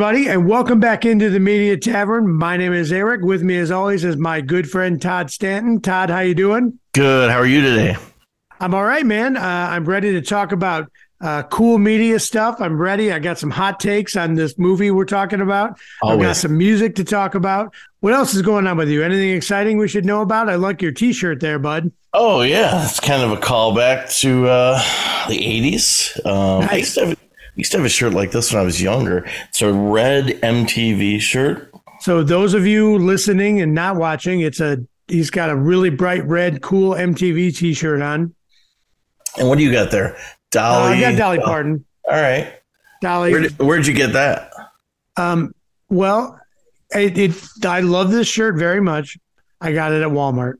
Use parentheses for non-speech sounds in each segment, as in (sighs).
everybody, and welcome back into the Media Tavern. My name is Eric. With me, as always, is my good friend Todd Stanton. Todd, how you doing? Good. How are you today? I'm all right, man. Uh, I'm ready to talk about uh, cool media stuff. I'm ready. I got some hot takes on this movie we're talking about. I've got some music to talk about. What else is going on with you? Anything exciting we should know about? I like your T-shirt there, bud. Oh yeah, it's kind of a callback to uh, the '80s. Um, nice. I used to have used to have a shirt like this when I was younger. It's a red MTV shirt. So those of you listening and not watching, it's a he's got a really bright red, cool MTV T-shirt on. And what do you got there, Dolly? Uh, I got Dolly Parton. Oh, all right, Dolly. Where'd, where'd, you get that? Um, well, it, it I love this shirt very much. I got it at Walmart.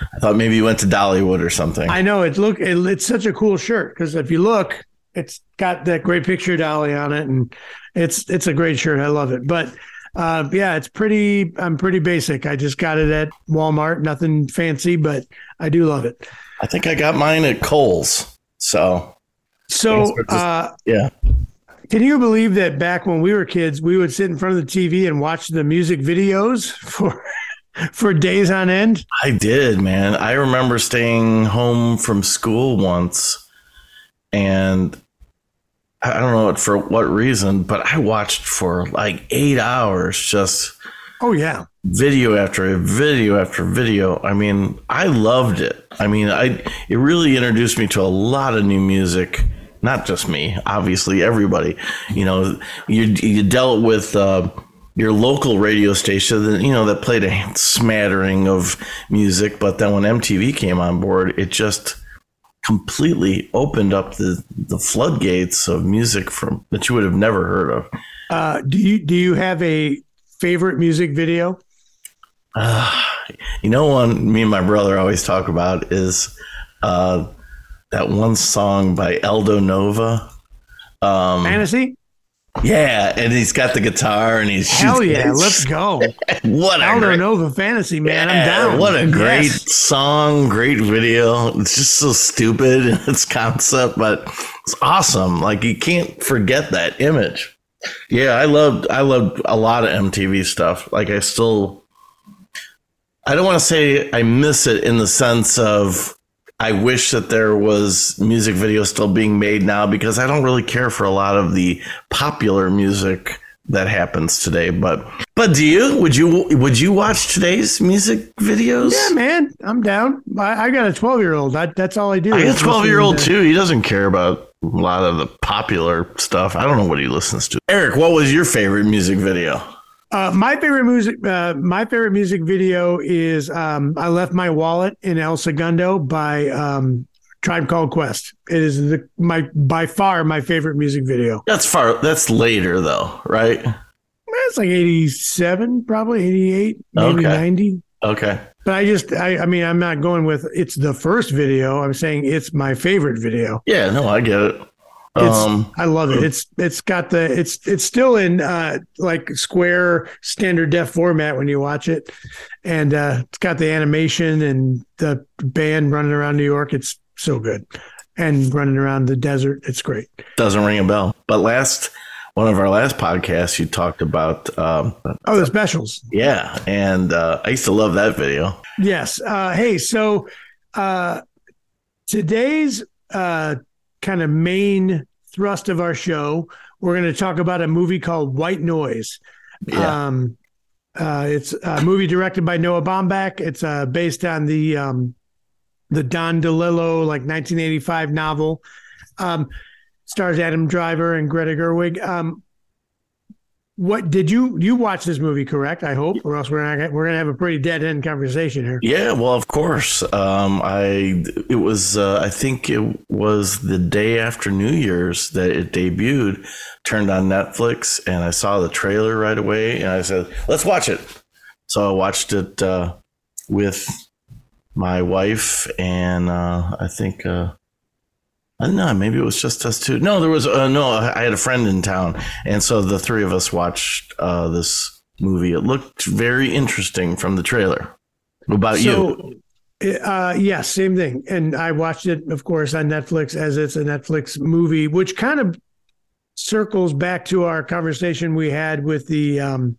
I thought maybe you went to Dollywood or something. I know it. Look, it, it's such a cool shirt because if you look, it's got that great picture dolly on it, and it's it's a great shirt. I love it. But uh, yeah, it's pretty. I'm pretty basic. I just got it at Walmart. Nothing fancy, but I do love it. I think I got mine at Kohl's. So, so uh, yeah. Can you believe that back when we were kids, we would sit in front of the TV and watch the music videos (laughs) for for days on end? I did, man. I remember staying home from school once and I don't know for what reason, but I watched for like eight hours just. Oh yeah. Video after video after video. I mean, I loved it. I mean, I it really introduced me to a lot of new music. Not just me, obviously everybody. You know, you you dealt with uh, your local radio station, that you know that played a smattering of music, but then when MTV came on board, it just completely opened up the, the floodgates of music from that you would have never heard of. Uh, do you do you have a favorite music video? Uh, (sighs) you know, one me and my brother always talk about is uh, that one song by Aldo Nova. Um, Fantasy. Yeah, and he's got the guitar and he's hell yeah, let's go. (laughs) what a Aldo great, Nova fantasy man, yeah, I'm down. What a great yes. song, great video. It's just so stupid (laughs) in its concept, but it's awesome. Like you can't forget that image. Yeah, I loved I loved a lot of MTV stuff. Like I still I don't want to say I miss it in the sense of I wish that there was music videos still being made now because I don't really care for a lot of the popular music that happens today. But but do you? Would you would you watch today's music videos? Yeah, man, I'm down. I, I got a 12 year old. That's all I do. I got a 12 year old too. He doesn't care about a lot of the popular stuff. I don't know what he listens to. Eric, what was your favorite music video? Uh, my favorite music, uh, my favorite music video is um, "I Left My Wallet in El Segundo" by um, Tribe Called Quest. It is the, my by far my favorite music video. That's far. That's later though, right? That's like eighty-seven, probably eighty-eight, maybe okay. ninety. Okay. But I just, I, I mean, I'm not going with it's the first video. I'm saying it's my favorite video. Yeah, no, I get it. Um, I love it. It's it's got the it's it's still in uh, like square standard def format when you watch it, and uh, it's got the animation and the band running around New York. It's so good, and running around the desert. It's great. Doesn't ring a bell. But last one of our last podcasts, you talked about um, oh the specials. Yeah, and uh, I used to love that video. Yes. Uh, hey, so uh, today's uh, kind of main thrust of our show, we're going to talk about a movie called White Noise. Yeah. Um, uh, it's a movie directed by Noah Baumbach. It's uh, based on the um, the Don DeLillo like 1985 novel. Um, stars Adam Driver and Greta Gerwig. Um, what did you you watch this movie? Correct? I hope, or else we're not we're gonna have a pretty dead end conversation here. Yeah, well, of course. Um, I it was uh, I think it was the day after New Year's that it debuted. Turned on Netflix and I saw the trailer right away, and I said, "Let's watch it." So I watched it uh, with my wife and uh, I think uh, I don't know. Maybe it was just us two. No, there was uh, no. I had a friend in town, and so the three of us watched uh, this movie. It looked very interesting from the trailer. What about so, you? Uh, yeah, same thing. And I watched it, of course, on Netflix as it's a Netflix movie, which kind of circles back to our conversation we had with the um,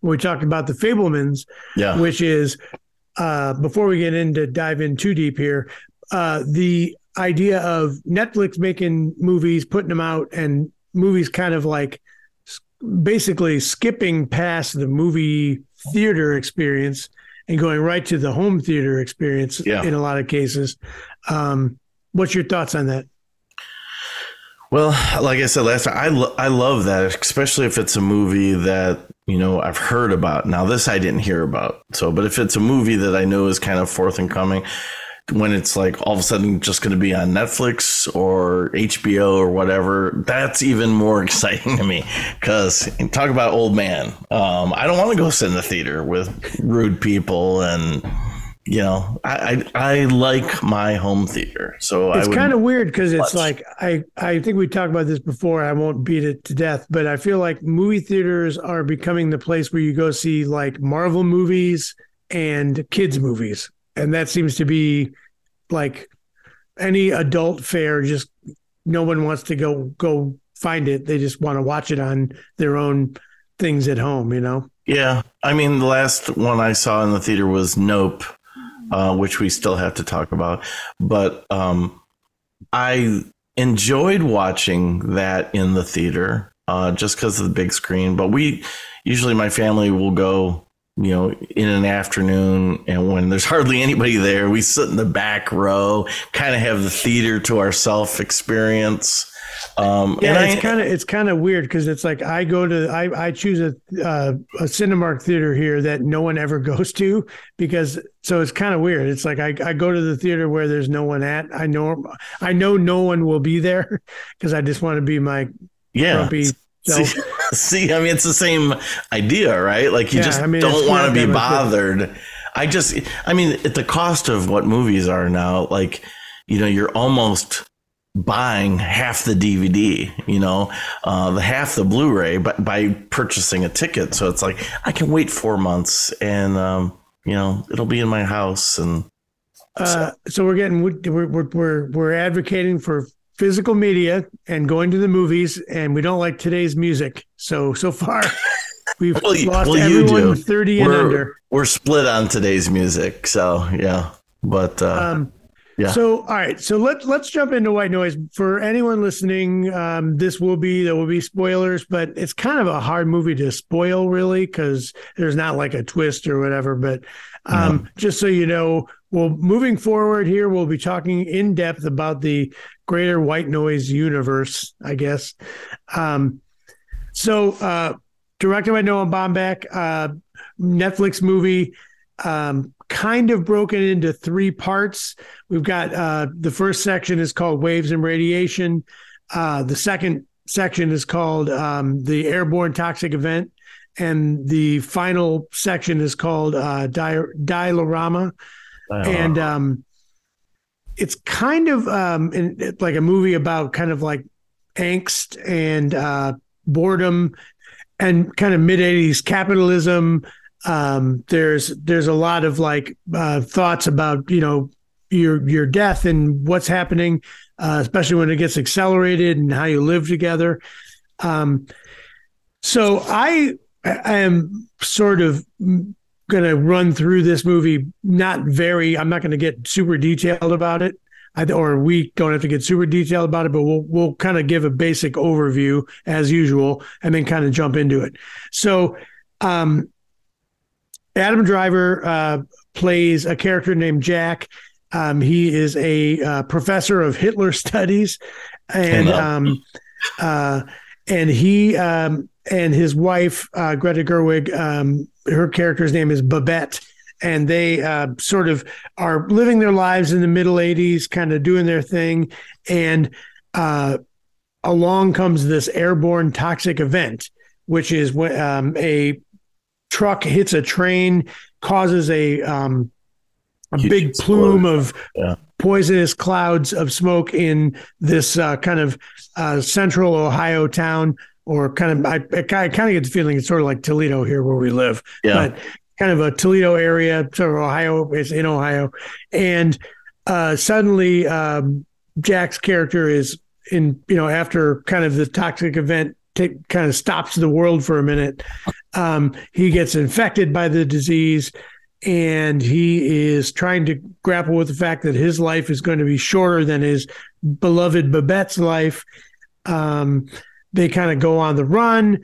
when we talked about the Fabelmans, Yeah. which is uh, before we get into dive in too deep here, uh, the idea of Netflix making movies, putting them out, and movies kind of like basically skipping past the movie theater experience and going right to the home theater experience Yeah. in a lot of cases. Um, what's your thoughts on that? Well, like I said last time, I, lo- I love that, especially if it's a movie that, you know, I've heard about. Now, this I didn't hear about. So, but if it's a movie that I know is kind of forth and coming, when it's like all of a sudden just going to be on Netflix or HBO or whatever, that's even more (laughs) exciting to me. Because talk about old man. Um, I don't want to go sit in the theater with rude people and. You know, I, I I like my home theater, so It's kind of weird because it's like I I think we talked about this before. I won't beat it to death, but I feel like movie theaters are becoming the place where you go see like Marvel movies and kids movies, and that seems to be like any adult fare. Just no one wants to go go find it. They just want to watch it on their own things at home. You know. Yeah, I mean, the last one I saw in the theater was Nope, uh, which we still have to talk about. But um, I enjoyed watching that in the theater uh, just because of the big screen. But we usually, my family will go, you know, in an afternoon, and when there's hardly anybody there, we sit in the back row, kind of have the theater to ourself experience. Um, Yeah, and it's kind of it's kind of weird because it's like I go to I I choose a uh, a Cinemark theater here that no one ever (laughs) goes to because so it's kind of weird. It's like I, I go to the theater where there's no one at. I know I know no one will be there (laughs) because I just want to be my yeah. grumpy See, (laughs) see, I mean, it's the same idea, right? Like you Yeah, just I mean, don't want to be bothered. I just, I mean, at the cost of what movies are now, like, you know, you're almost buying half the DVD, you know, uh, the half the Blu-ray, but by purchasing a ticket. So it's like I can wait four months, and um, you know, it'll be in my house, and Uh, so we're getting we're, we're we're we're advocating for physical media and going to the movies, and we don't like today's music. So so far, (laughs) we've Well, lost well, everyone thirty and we're under. we're split on today's music. So yeah, but uh, Um, Yeah. So, all right. So let's let's jump into white noise. For anyone listening, um, this will be there will be spoilers, but it's kind of a hard movie to spoil, really, because there's not like a twist or whatever. But um, just so you know, well, moving forward here, we'll be talking in depth about the greater white noise universe, I guess. Um, so, uh, directed by Noah Baumbach, uh, Netflix movie, um, kind of broken into three parts. We've got uh, the first section is called Waves and Radiation. Uh, the second section is called um, the Airborne Toxic Event. And the final section is called uh, Di- Diorama. And um, it's kind of um, in, like a movie about kind of like angst and uh, boredom and kind of mid 80s capitalism um, there's there's a lot of like uh, thoughts about you know your your death and what's happening, uh, especially when it gets accelerated and how you live together. Um, so I I am sort of going to run through this movie, not very. I'm not going to get super detailed about it. I, or we don't have to get super detailed about it, but we'll we'll kind of give a basic overview as usual, and then kind of jump into it. So, um, Adam Driver uh, plays a character named Jack. Um, he is a uh, professor of Hitler (laughs) studies, and um, uh, and he um, and his wife uh, Greta Gerwig. Um, her character's name is Babette, and they uh, sort of are living their lives in the middle '80s, kind of doing their thing, and uh, along comes this airborne toxic event, which is when um, a truck hits a train, causes a um, a Huge big plume of Yeah. poisonous clouds of smoke in this uh, kind of uh, central Ohio town, or kind of I, I kind of get the feeling it's sort of like Toledo here where we live, Yeah. but kind of a Toledo area, sort of Ohio. It's in Ohio, and uh, suddenly um, Jack's character is in you know after kind of the toxic event take, kind of stops the world for a minute, um, he gets infected by the disease, and he is trying to grapple with the fact that his life is going to be shorter than his beloved Babette's life. Um, they kind of go on the run.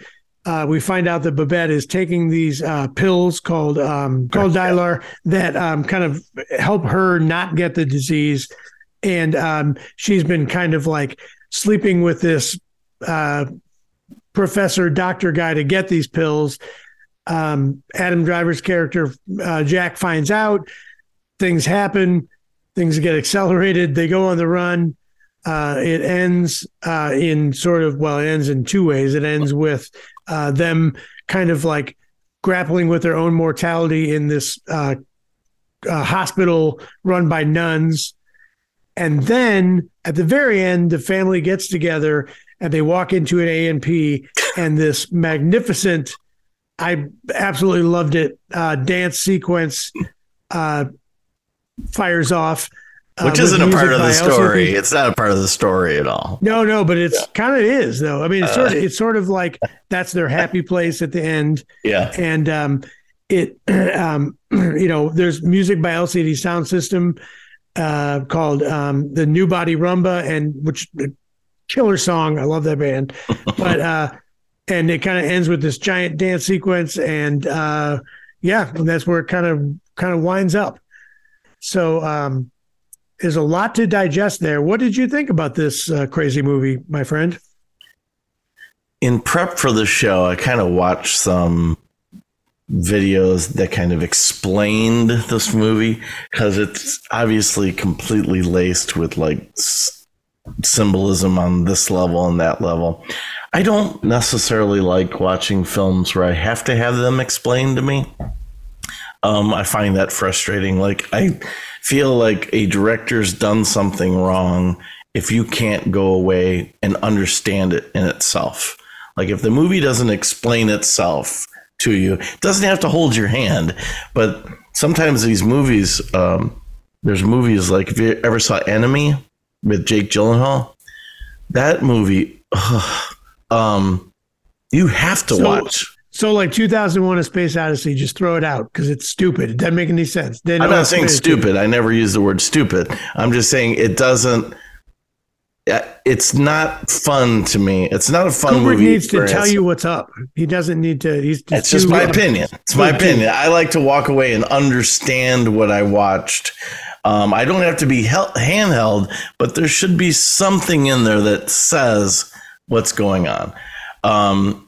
Uh, we find out that Babette is taking these uh, pills called um, called Dylar that um, kind of help her not get the disease, and um, she's been kind of like sleeping with this uh, professor doctor guy to get these pills. Um, Adam Driver's character uh, Jack finds out things happen, things get accelerated. They go on the run. Uh, it ends uh, in sort of well, it ends in two ways. It ends with uh, them kind of like grappling with their own mortality in this uh, uh, hospital run by nuns, and then at the very end, the family gets together and they walk into an A and P, and this magnificent, I absolutely loved it, uh, dance sequence fires off uh, Which isn't a part of the story. It's not a part of the story at all. No, no, but it's yeah. kind of is though. I mean, it's uh, sort of it's sort of like that's their happy (laughs) place at the end. Yeah, and um, it (clears throat) um, (clears throat) you know, there's music by LCD Soundsystem uh, called um, the New Body Rumba, and which killer song. I love that band, (laughs) but uh, and it kind of ends with this giant dance sequence, and uh, yeah, and that's where it kind of kind of winds up. So um there's a lot to digest there. What did you think about this uh, crazy movie, my friend? In prep for the show, I kind of watched some videos that kind of explained this movie because it's obviously completely laced with like s- symbolism on this level and that level. I don't necessarily like watching films where I have to have them explained to me. Um, I find that frustrating. Like I feel like a director's done something wrong if you can't go away and understand it in itself. Like if the movie doesn't explain itself to you, it doesn't have to hold your hand. But sometimes these movies, um, there's movies like if you ever saw Enemy with Jake Gyllenhaal, that movie, um, you have to so, watch. So, like 2001: A Space Odyssey, just throw it out because it's stupid. It doesn't make any sense. I'm not saying stupid. I never use the word stupid. I'm just saying it doesn't. It's not fun to me. It's not a fun Kubrick movie. needs to tell you what's up. He doesn't need to. He's just it's just my opinion. It's my opinion. I like to walk away and understand what I watched. Um, I don't have to be held, handheld, but there should be something in there that says what's going on. Um,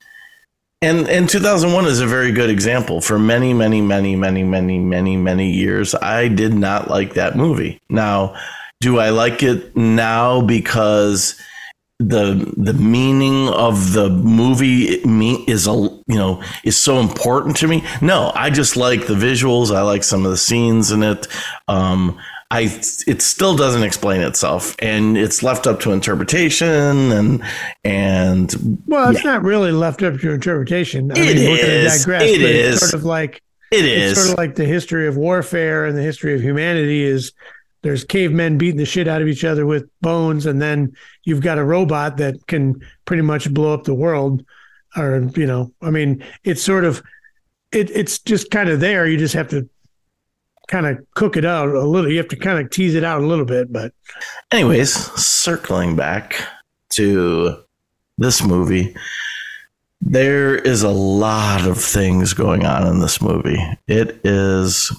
and and 2001 is a very good example. For many, many, many, many, many, many, many years, I did not like that movie. Now, do I like it now because the the meaning of the movie is a you know is so important to me? No, I just like the visuals. I like some of the scenes in it. Um, I it still doesn't explain itself, and it's left up to interpretation and and well, it's yeah. not really left up to interpretation. I it mean, is. Digress, it is sort of like it is sort of like the history of warfare and the history of humanity is. There's cavemen beating the shit out of each other with bones, and then you've got a robot that can pretty much blow up the world. Or you know, I mean, it's sort of it, it's just kind of there. You just have to kind of cook it out a little. You have to kind of tease it out a little bit, but anyways, circling back to this movie, there is a lot of things going on in this movie. It is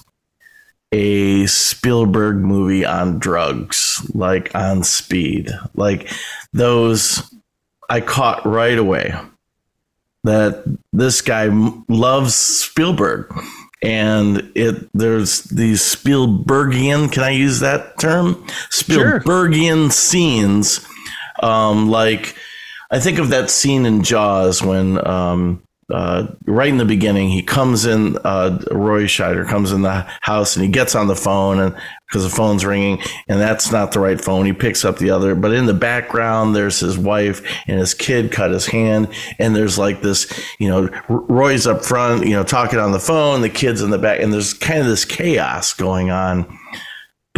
a Spielberg movie on drugs, like on speed. Like those I caught right away that this guy loves Spielberg and it there's these Spielbergian can I use that term Spielbergian sure. scenes um, like I think of that scene in Jaws when um, uh, right in the beginning, he comes in, uh, Roy Scheider comes in the house and he gets on the phone and because the phone's ringing and that's not the right phone. He picks up the other, but in the background, there's his wife and his kid cut his hand. And there's like this, you know, Roy's up front, you know, talking on the phone, the kid's in the back, and there's kind of this chaos going on.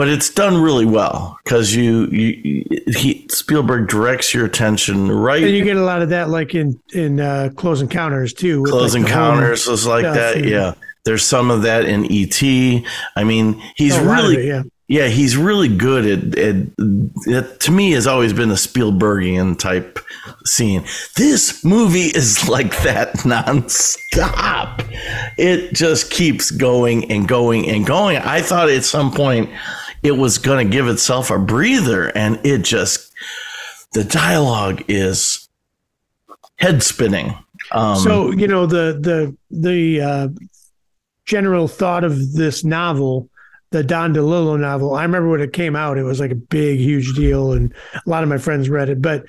But it's done really well because you, you he Spielberg directs your attention right. And you get a lot of that, like in in uh, Close Encounters too. Close like Encounters was like that, and, yeah. There's some of that in ET. I mean, he's really it, yeah. yeah. he's really good at, at, at. To me, has always been a Spielbergian type scene. This movie is (laughs) like that nonstop. It just keeps going and going and going. I thought at some point it was going to give itself a breather, and it just the dialogue is head spinning. Um, so you know the the the uh, general thought of this novel, the Don DeLillo novel. I remember when it came out; it was like a big, huge deal, and a lot of my friends read it. But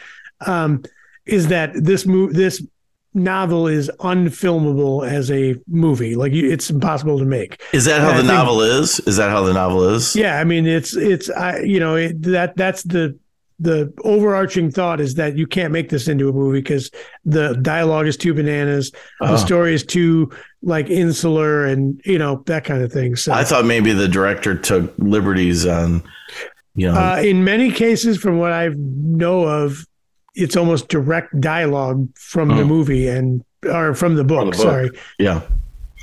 um, is that this move this novel is unfilmable as a movie. Like you, it's impossible to make. Is that how and the think, novel is? Is that how the novel is? Yeah, I mean, it's it's I you know it, that that's the the overarching thought is that you can't make this into a movie because the dialogue is too bananas, the oh. story is too like insular, and you know that kind of thing. So I thought maybe the director took liberties on. You know, uh, in many cases, from what I know of, it's almost direct dialogue from the movie and or from the book. From the book. Sorry. Yeah.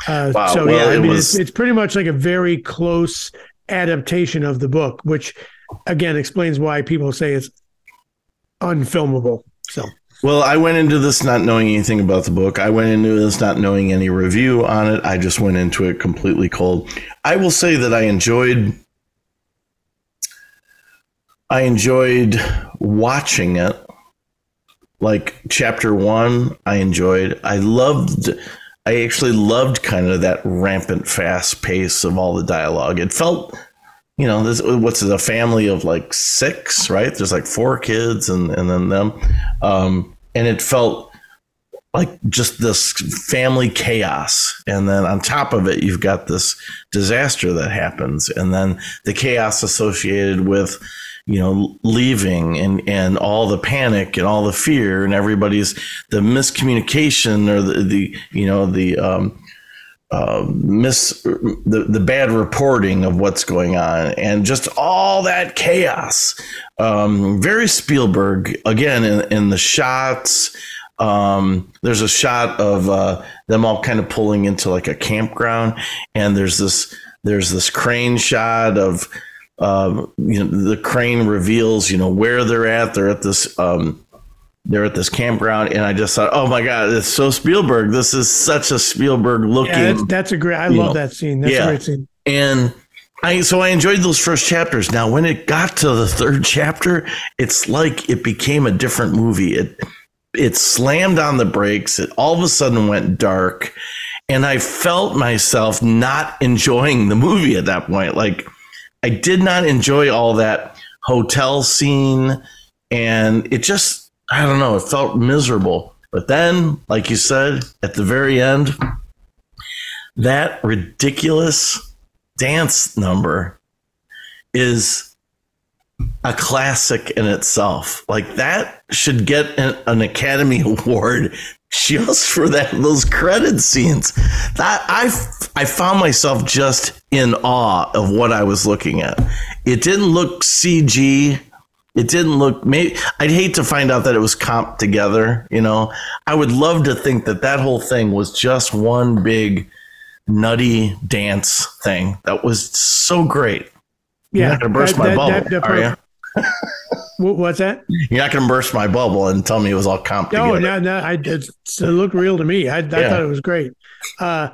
Uh, wow. So well, yeah, I mean, was... it's, it's pretty much like a very close adaptation of the book, which again explains why people say it's unfilmable. So. Well, I went into this not knowing anything about the book. I went into this not knowing any review on it. I just went into it completely cold. I will say that I enjoyed I enjoyed watching it like chapter one, I enjoyed. I loved. I actually loved kind of that rampant, fast pace of all the dialogue. It felt, you know, this what's it, a family of like six, right? There's like four kids and and then them, um, and it felt like just this family chaos and then on top of it you've got this disaster that happens and then the chaos associated with you know, leaving and, and all the panic and all the fear and everybody's the miscommunication or the, the you know, the, um, uh, miss the, the bad reporting of what's going on and just all that chaos. Um, very Spielberg again in, in the shots. Um, there's a shot of uh, them all kind of pulling into like a campground, and there's this there's this crane shot of um, you know, the crane reveals, you know, where they're at. They're at this, um, they're at this campground, and I just thought, oh my god, it's so Spielberg. This is such a Spielberg looking. Yeah, that's, that's, a great. I love know, that scene. That's yeah. a great scene. And I so I enjoyed those first chapters. Now, when it got to the third chapter, it's like it became a different movie. It it slammed on the brakes. It all of a sudden went dark, and I felt myself not enjoying the movie at that point. Like I did not enjoy all that hotel scene, and it just I don't know, it felt miserable. But then, like you said, at the very end, that ridiculous dance number is a classic in itself. Like that should get an, Academy (laughs) Award just for that those credit scenes. That I I found myself just in awe of what I was looking at. It didn't look CG. It didn't look. I'd hate to find out that it was comped together. You know, I would love to think that that whole thing was just one big nutty dance thing that was so great. Yeah, You're not burst that, my that, bubble, that, are you? (laughs) What's that? You're not going to burst my bubble and tell me it was all comp. No, no, no. I, it, it looked real to me. I, I yeah. thought it was great. Uh,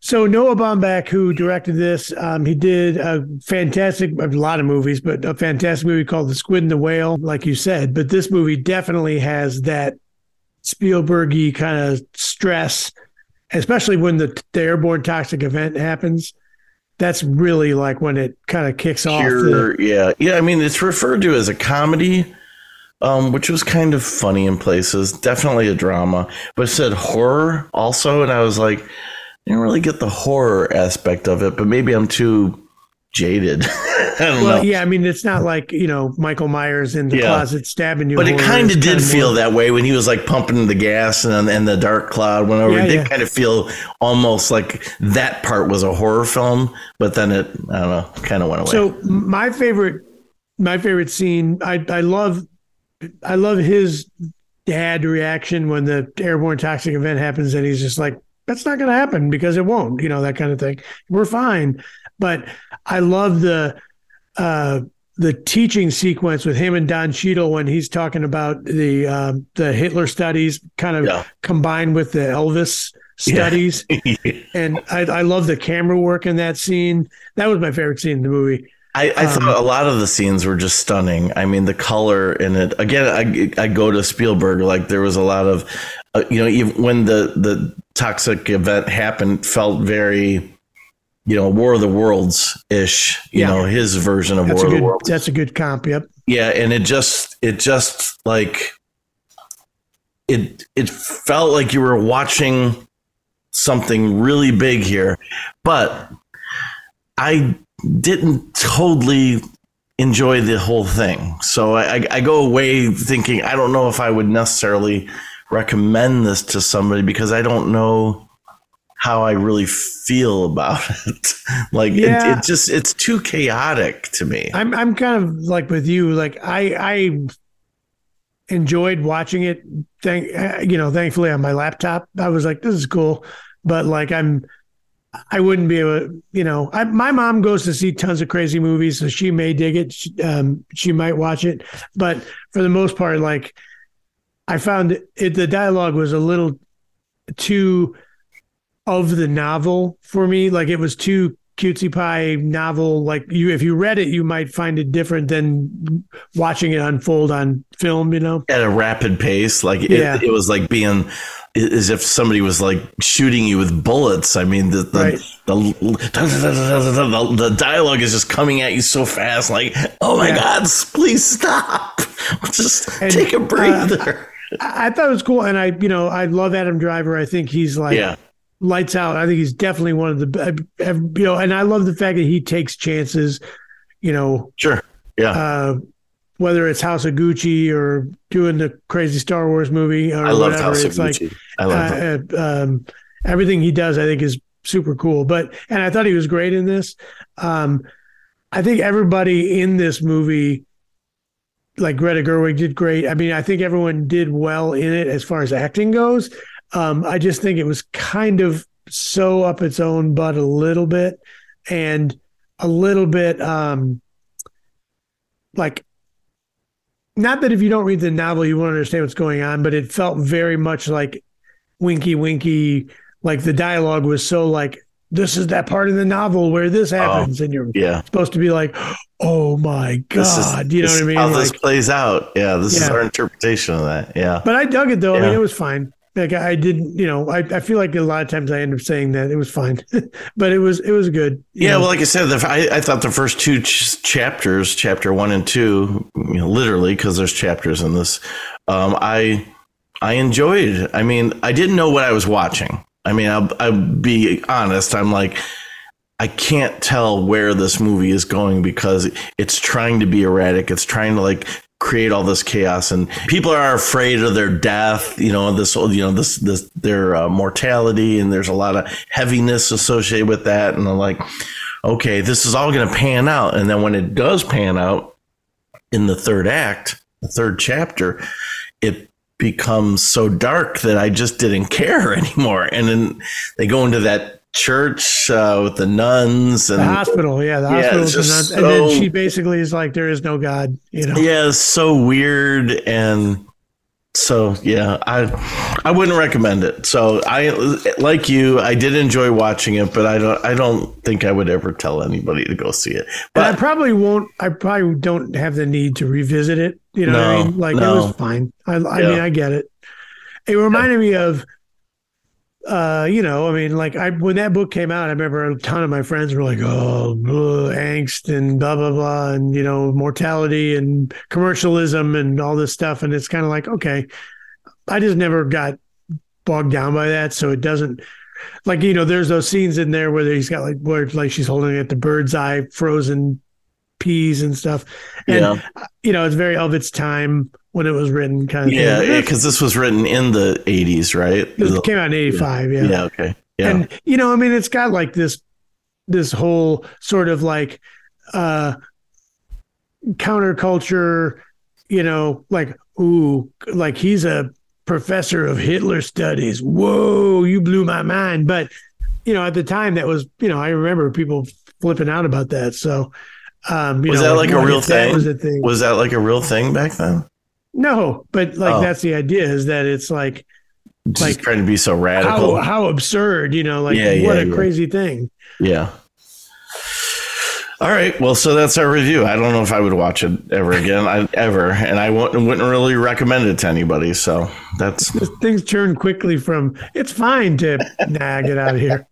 so Noah Baumbach, who directed this, um, he did a fantastic, a lot of movies, but a fantastic movie called The Squid and the Whale, like you said. But this movie definitely has that Spielbergy kind of stress, especially when the, the airborne toxic event happens that's really like when it kind of kicks off. The- yeah, yeah. I mean, it's referred to as a comedy, um, which was kind of funny in places. Definitely a drama, but it said horror also, and I was like, I didn't really get the horror aspect of it. But maybe I'm too jaded. (laughs) I don't Well, know. yeah, I mean, it's not like you know Michael Myers in the Yeah. closet stabbing you. But it kind of did feel more- that way when he was like pumping the gas and and the dark cloud went over. Yeah, it did yeah. kind of feel almost like that part was a horror film, but then it I don't know, kind of went away. So my favorite, my favorite scene. I I love, I love his dad reaction when the airborne toxic event happens, and he's just like, "That's not going to happen because it won't," you know, that kind of thing. We're fine. But I love the, uh, the teaching sequence with him and Don Cheadle when he's talking about the um, the Hitler studies, kind of Yeah. combined with the Elvis studies. (laughs) And I, I love the camera work in that scene. That was my favorite scene in the movie. I, I Um, thought a lot of the scenes were just stunning. I mean, the color in it. Again, I, I go to Spielberg. Like there was a lot of, uh, you know, even when the the toxic event happened, felt very, you know, War of the Worlds ish. You Yeah. know, his version of That's War a of the. Worlds. That's a good comp. Yep. Yeah, and it just it just like it it felt like you were watching something really big here, but I didn't totally enjoy the whole thing. So I, I go away thinking I don't know if I would necessarily recommend this to somebody because I don't know how I really feel about (laughs) it. like Yeah. it, it just it's too chaotic to me. I'm I'm kind of like with you. Like I I enjoyed watching it. Thank uh, you know, thankfully on my laptop, I was like, this is cool. But like I'm, I wouldn't be able. to, You know, I, my mom goes to see tons of crazy movies, so she may dig it. She, um, she might watch it, but for the most part, like I found it, the dialogue was a little too of the novel for me. Like it was too cutesy pie novel. Like you, if you read it, you might find it different than watching it unfold on film. You know? at a rapid pace. Like it, Yeah. it was like being as if somebody was like shooting you with bullets. I mean, the the, Right. the, the dialogue is just coming at you so fast. Like, oh my Yeah. God, please stop. (laughs) Just And, take a uh, breather. I, I thought it was cool, and I, you know, I love Adam Driver. I think he's like yeah. Lights out. I think he's definitely one of the, uh, you know, and I love the fact that he takes chances. You know, Sure. Yeah. uh, whether it's House of Gucci or doing the crazy Star Wars movie or I loved whatever, House of it's like Gucci. I love uh, uh, um, everything he does, I think, is super cool. But and I thought he was great in this. Um, I think everybody in this movie, like Greta Gerwig, did great. I mean, I think everyone did well in it as far as acting goes. Um, I just think it was kind of so up its own butt a little bit, and a little bit um, like not that if you don't read the novel you won't understand what's going on, but it felt very much like winky winky. Like the dialogue was so like this is that part of the novel where this happens, and you're yeah. supposed to be like, oh my This is, god, you know what I mean? How Like, this plays out. Yeah. This is our interpretation of that. Yeah. but I dug it though. I mean, it was fine. Like I didn't, you know, I, I feel like a lot of times I end up saying that it was fine, (laughs) but it was it was good. Yeah, know? well, like I said, the, I, I thought the first two ch- chapters, chapter one and two, you know, literally because there's chapters in this, um, I I enjoyed. I mean, I didn't know what I was watching. I mean, I'll, I'll be honest. I'm like, I can't tell where this movie is going because it's trying to be erratic. It's trying to like create all this chaos and people are afraid of their death you know this you know this this their uh, mortality and there's a lot of heaviness associated with that and i'm like okay this is all going to pan out. And then when it does pan out in the third act the third chapter it becomes so dark that i just didn't (laughs) care anymore. And then they go into that church uh, with the nuns and the hospital, yeah, the Yeah, hospital, it's was just not- and then she basically is like, there is no God, you know. yeah it's so weird and so yeah i i wouldn't recommend it so i like you i did enjoy watching it but i don't i don't think i would ever tell anybody to go see it And I probably won't. I probably don't have the need to revisit it. You know what I mean? Like it was fine. I, I Yeah. mean, I get it. It reminded me of, uh, you know, I mean, like I when that book came out, I remember a ton of my friends were like, "Oh, angst and blah blah blah," and you know, mortality and commercialism and all this stuff. And it's kind of like, okay, I just never got bogged down by that, so it doesn't. like you know, there's those scenes in there where he's got like where like she's holding at the bird's eye frozen peas and stuff. And Yeah. you know, it's very of its time when it was written, kind of. Yeah, because this was written in the 80s, right? it came out in '85. Yeah. Yeah, okay. Yeah. and you know, I mean, it's got like this this whole sort of like uh counterculture. You know, like ooh, like he's a professor of Hitler studies. Whoa, you blew my mind. But you know, at the time, that was you know, I remember people flipping out about that. So. Um, you Was know, that like a real that thing? Was a thing? was that like a real thing back then? No, but like Oh. that's the idea is that it's like Just Like, trying to be so how radical. how absurd, you know, like Yeah, what yeah, a yeah. crazy thing. yeah. All right. Well, so that's our review. I don't know if I would watch it ever again, I, ever, and I wouldn't, wouldn't really recommend it to anybody. So that's Things turn quickly from it's fine to (laughs) nah, get out of here.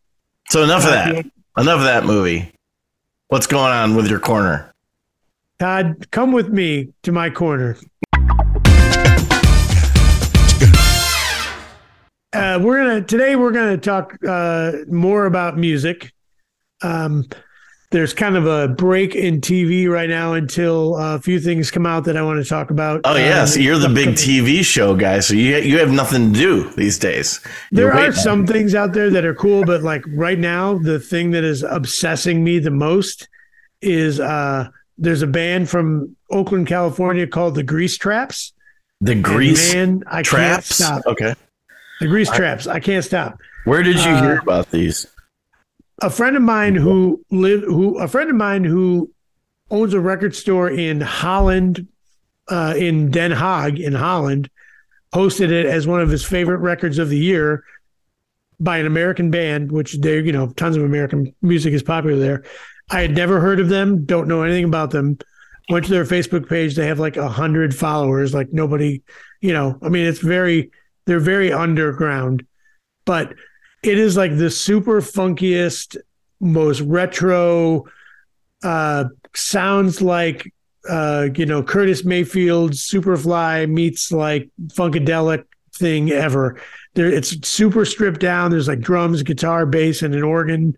so enough of uh, that. Enough of that movie. What's going on with your corner? Todd, come with me to my corner. Uh, we're gonna today. We're gonna talk uh, more about music. Um, there's kind of a break in TV right now until a few things come out that I want to talk about. Oh Um, yes, you're the big TV show guy, so you you have nothing to do these days. There You're are waiting. some things out there that are cool, but like right now, the thing that is obsessing me the most is uh there's a band from Oakland, California called the Grease Traps. the And grease man, I traps. can't stop. Okay, The Grease Traps. I can't stop. where did you Uh, hear about these? A friend of mine who live who a friend of mine who owns a record store in Holland, uh, in Den Haag in Holland, posted it as one of his favorite records of the year by an American band, which they, you know, tons of American music is popular there. I had never heard of them, don't know anything about them. Went to their Facebook page. They have like a hundred followers. Like nobody, you know, I mean, it's very, they're very underground, but it is like the super funkiest, most retro, uh, sounds like, uh, you know, Curtis Mayfield, Superfly meets like Funkadelic thing ever. There, it's super stripped down. There's like drums, guitar, bass, and an organ.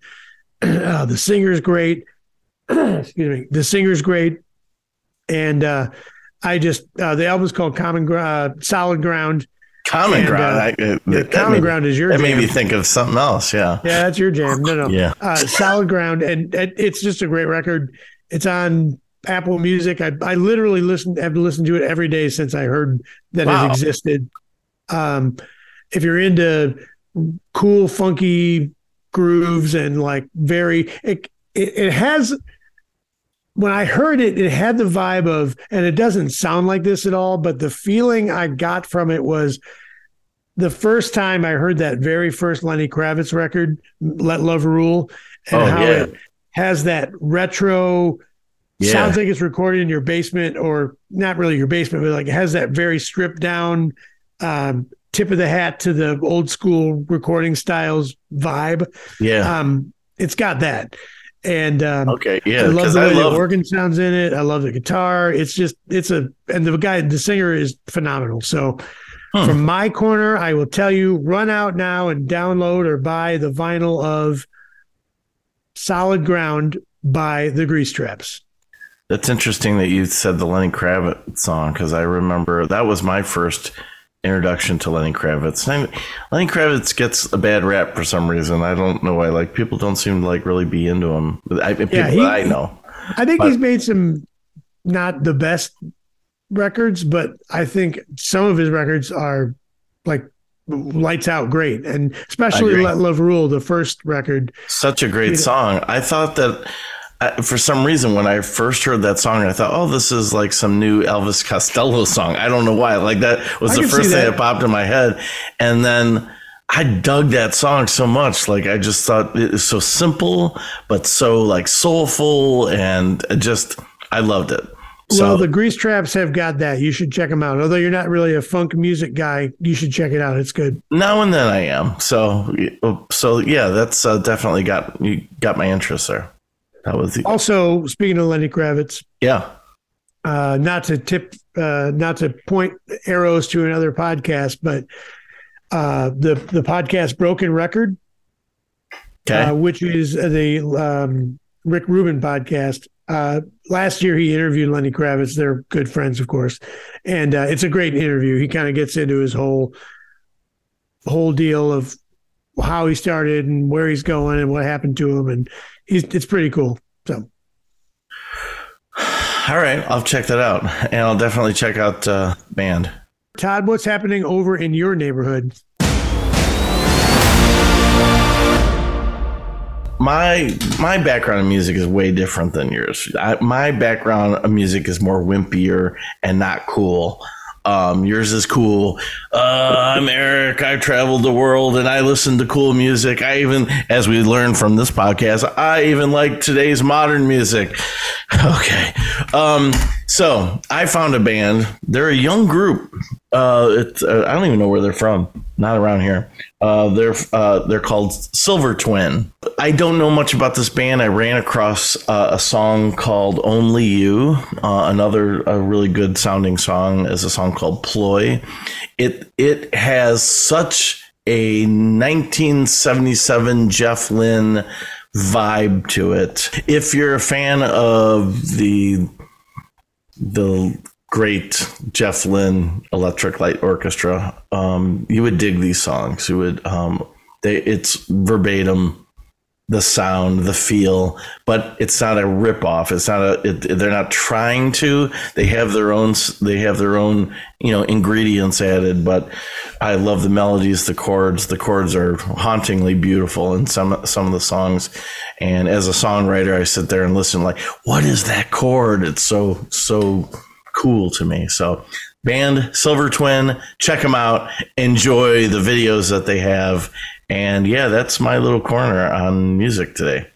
Uh, (clears throat) the singer's great. (clears throat) Excuse me. The singer's great, and uh, I just uh, the album's called Common Gr- uh, Solid Ground. Common and, ground. uh, I, uh, Yeah, that Common Ground is your That jam. made me think of something else. Yeah. Yeah, that's your jam. No, no. Yeah. Uh, Solid Ground, and, and it's just a great record. It's on Apple Music. I I literally listen have listened to it every day since I heard that Wow. it existed. Um, if you're into cool, funky grooves and like very, it it, it has. When I heard it, it had the vibe of, and it doesn't sound like this at all, but the feeling I got from it was the first time I heard that very first Lenny Kravitz record, Let Love Rule, and Oh, how yeah. it has that retro Yeah. sounds like it's recorded in your basement or not really your basement, but like it has that very stripped down um, tip of the hat to the old school recording styles vibe. Yeah. Um, it's got that. And um, okay. I Yeah. love Because the I way love. the organ sounds in it. I love the guitar. It's just it's a and the guy the singer is phenomenal. So Hmm. from my corner, I will tell you run out now and download or buy the vinyl of Solid Ground by the Grease Traps. That's interesting that you said the Lenny Kravitz song because I remember that was my first introduction to Lenny Kravitz. Lenny Kravitz gets a bad rap for some reason. I don't know why. Like people don't seem to like really be into him. I, Yeah, he- I know. I think But- he's made some not the best records, but I think some of his records are like lights out great. And especially. Let Love Rule, the first record. Such a great song. I thought that for some reason when I first heard that song, I thought, "Oh, this is like some new Elvis Costello song." I don't know why. Like that was I the first thing that. that popped in my head, and then I dug that song so much. Like I just thought it was so simple, but so like soulful, and just I loved it. So well, the Grease Traps have got that. You should check them out. Although you're not really a funk music guy, you should check it out. It's good. now and then I am. So so yeah, that's uh, definitely got you got my interest there. That was the, Also, speaking of Lenny Kravitz, yeah. uh, not to tip, uh, not to point arrows to another podcast, but uh, the the podcast Broken Record Okay. uh, which is the um, Rick Rubin podcast. Uh, last year, he interviewed Lenny Kravitz. They're good friends, of course, and uh, it's a great interview. He kind of gets into his whole whole deal of how he started and where he's going and what happened to him, and it's pretty cool. So All right, I'll check that out, and I'll definitely check out uh, band. Todd, what's happening over in your neighborhood? my my background in music is way different than yours. I, my background of music is more wimpier and not cool. Um, yours is cool. Uh, I'm Eric. I've traveled the world and I listen to cool music. I even, as we learned from this podcast, I even like today's modern music. (laughs) Okay. Um, so I found a band. They're a young group. Uh, it's, uh, I don't even know where they're from. Not around here. Uh, they're uh, they're called Silver Twin. I don't know much about this band. I ran across uh, a song called "Only You." Uh, another a really good sounding song is a song called "Ploy." It it has such a 1977 Jeff Lynne vibe to it. If you're a fan of the the great Jeff Lynne Electric Light Orchestra, um, you would dig these songs. You would um, they it's verbatim the sound, the feel, but it's not a rip off. It's not a. It, they're not trying to. They have their own. They have their own. You know, ingredients added. But I love the melodies, the chords. The chords are hauntingly beautiful in some some of the songs. And as a songwriter, I sit there and listen. Like, what is that chord? It's so so cool to me. So, band Silver Twin, check them out. Enjoy the videos that they have and yeah, that's my little corner on music today.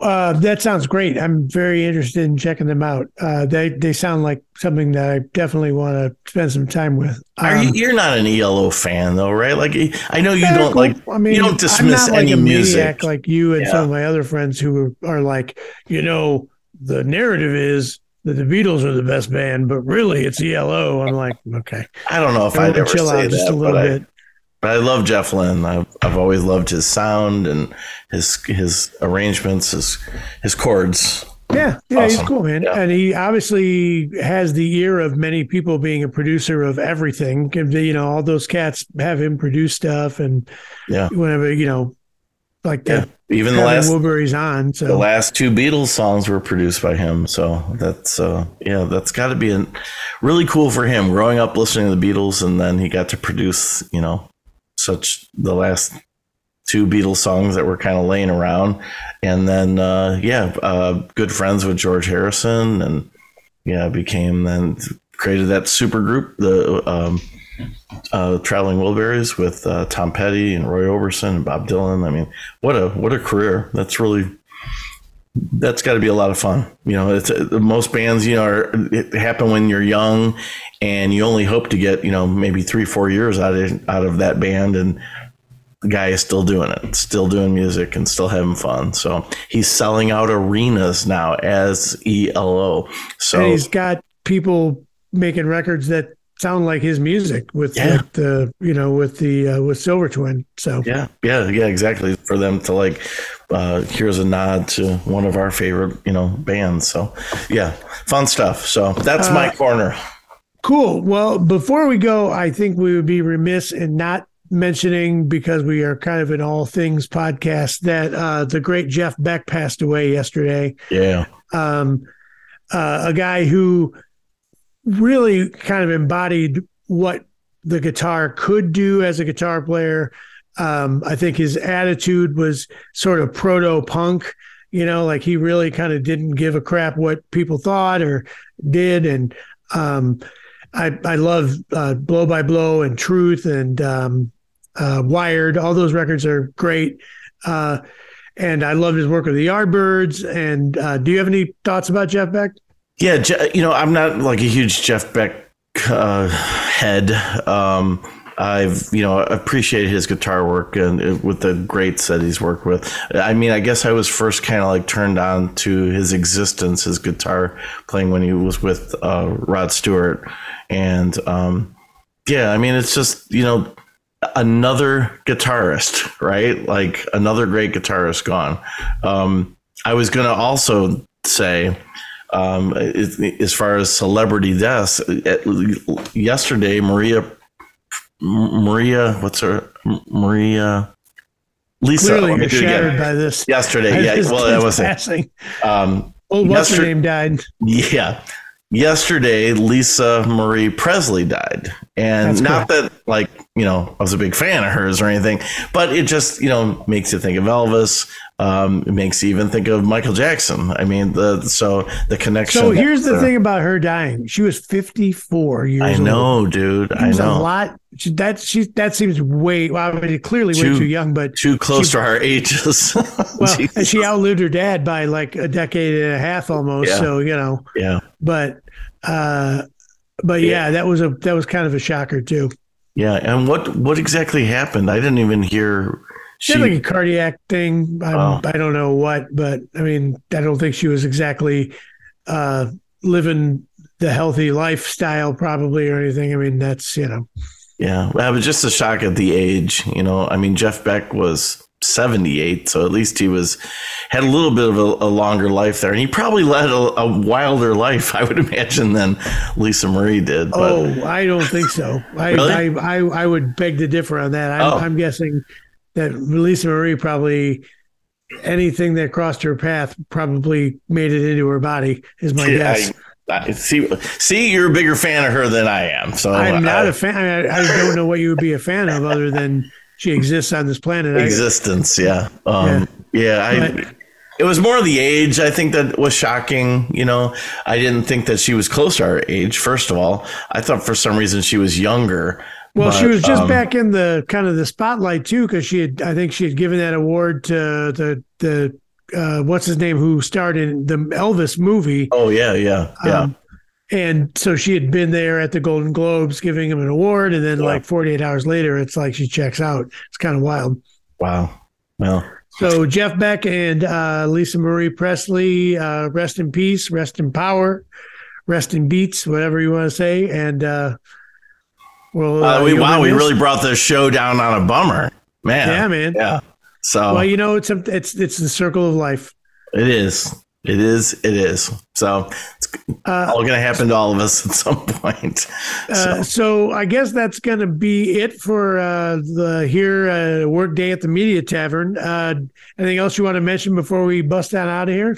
Uh, that sounds great. I'm very interested in checking them out. Uh, they they sound like something that I definitely want to spend some time with. Um, Are you? You're not an ELO fan though, right? Like I know you don't cool. like. I mean, you don't dismiss I'm not any like a music. maniac like you and Yeah. some of my other friends who are, are like, you know, the narrative is that the Beatles are the best band, but really it's ELO. I'm like, okay, I don't know if I'd ever chill say out just a little bit. But I love Jeff Lynne. I've, I've always loved his sound and his his arrangements, his his chords. Yeah, yeah, he's Awesome. cool, man. Yeah. And he obviously has the ear of many people being a producer of everything. You know, all those cats have him produce stuff, and Yeah, whenever you know, like yeah. the Even the last Woodbury's on. So the last two Beatles songs were produced by him. So that's uh yeah, that's got to be a, really cool for him growing up listening to the Beatles and then he got to produce, you know, such the last two Beatles songs that were kind of laying around and then uh yeah, uh good friends with George Harrison and yeah, became then created that super group the um uh, Traveling Wilburys with uh, Tom Petty and Roy Orbison and Bob Dylan. I mean, what a what a career! That's really that's got to be a lot of fun. You know, it's uh, most bands, you know, are, it happen when you're young, and you only hope to get you know maybe three four years out of out of that band, and the guy is still doing it, still doing music, and still having fun. So he's selling out arenas now as ELO. So and he's got people making records that sound like his music with Yeah. like the you know with the uh, with Silver Twin. So Yeah, yeah, yeah, exactly. For them to like, uh, here's a nod to one of our favorite, you know, bands. So, yeah, fun stuff. So that's my Uh, corner. Cool. Well, before we go, I think we would be remiss in not mentioning because we are kind of an all things podcast that uh, the great Jeff Beck passed away yesterday. Yeah, Um, uh, a guy who really kind of embodied what the guitar could do as a guitar player. Um, I think his attitude was sort of proto punk, you know, like he really kind of didn't give a crap what people thought or did. And um, I, I love uh, Blow by Blow and Truth and um, uh, Wired. All those records are great. Uh, and I love his work with the Yardbirds. And uh, do you have any thoughts about Jeff Beck? yeah. You know, I'm not like a huge Jeff Beck uh, head. Um, I've you know appreciated his guitar work and with the greats that he's worked with. I mean, I guess I was first kind of like turned on to his existence, his guitar playing when he was with uh, Rod Stewart, and um, yeah, I mean, it's just you know another guitarist, right? Like another great guitarist gone. Um, I was to also say, um, as far as celebrity deaths, yesterday Maria, Maria, what's her Maria? Lisa, clearly you're shattered by this. Yesterday, yeah. Well, that was passing. Um, oh, what's her name died? Yeah, yesterday Lisa Marie Presley died. And That's not that like, you know, I was a big fan of hers or anything, but it just, you know, makes you think of Elvis. Um, it makes you even think of Michael Jackson. I mean, the so the connection. So here's the uh, thing about her dying. She was 54 years old. I know, old. dude. I know. A lot. She, that she that seems way. Well, I mean, clearly too, way too young, but too close she, to our ages. (laughs) well, and she outlived her dad by like a decade and a half almost. Yeah. So you know. Yeah. But uh, but yeah, yeah, that was a that was kind of a shocker too. Yeah, and what what exactly happened? I didn't even hear. She had like a cardiac thing. Oh. I don't know what, but I mean, I don't think she was exactly uh, living the healthy lifestyle, probably or anything. I mean, that's you know. Yeah, I was just a shock at the age. You know, I mean, Jeff Beck was 78 so at least he was had a little bit of a, a longer life there and he probably led a, a, wilder life i would (laughs) imagine than lisa marie did but. oh i don't think so I, really? I, I, I would beg to differ on that I'm, oh. I'm guessing that lisa marie probably anything that crossed her path probably made it into her body is my yeah, guess I, I, see, see, you're a bigger fan of her than I am. So I'm not a fan. I, I don't know what you would be a fan of other than she exists on this planet. Existence, yeah, um, yeah. yeah I, it was more the age. I think that was shocking. You know, I didn't think that she was close to our age. First of all, I thought for some reason she was younger. Well, but, she was just um, back in the kind of the spotlight too, because she had. I think she had given that award to the the uh, what's his name who starred in the Elvis movie. Oh yeah, yeah, yeah. Um, and so she had been there at the Golden Globes giving him an award. And then, yeah. like 48 hours later, it's like she checks out. It's kind of wild. Wow. Well, so Jeff Beck and uh, Lisa Marie Presley, uh, rest in peace, rest in power, rest in beats, whatever you want to say. And, uh, well, uh, we, wow, we really brought the show down on a bummer, man. Yeah, man. Yeah. So, well, you know, it's a, it's it's the circle of life. It is. It is. It is. So it's uh, all going to happen to all of us at some point. (laughs) Uh, so, uh, so I guess that's going to be it for uh, the here uh, work day at the Media Tavern. Uh, anything else you want to mention before we bust on out of here?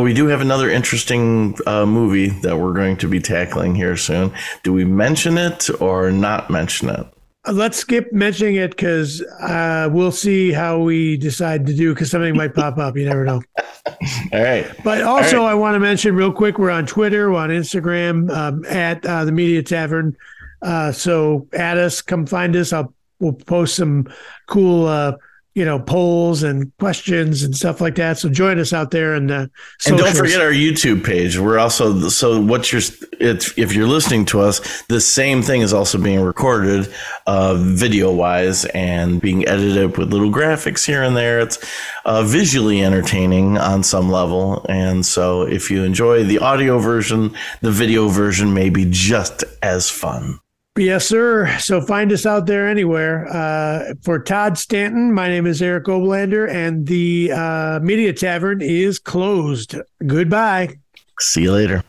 We do have another interesting movie that we're going to be tackling here soon. Do we mention it or not mention it? Let's skip mentioning it because uh, we'll see how we decide to do because something might pop up. You never know. (laughs) All right. But also, right. I want to mention real quick we're on Twitter, we're on Instagram um, at uh, the Media Tavern. Uh, so add us, come find us. I'll we'll post some cool uh, you know polls and questions and stuff like that. So join us out there and uh, and don't forget our youtube page. We're also so what you're it's if you're listening to us the same thing is also being recorded uh, video wise and being edited with little graphics here and there. It's uh, visually entertaining on some level. And so if you enjoy the audio version the video version may be just as fun Yes, sir. So find us out there anywhere. Uh, for Todd Stanton, my name is Eric Oblander, and the uh, Media Tavern is closed. Goodbye. See you later.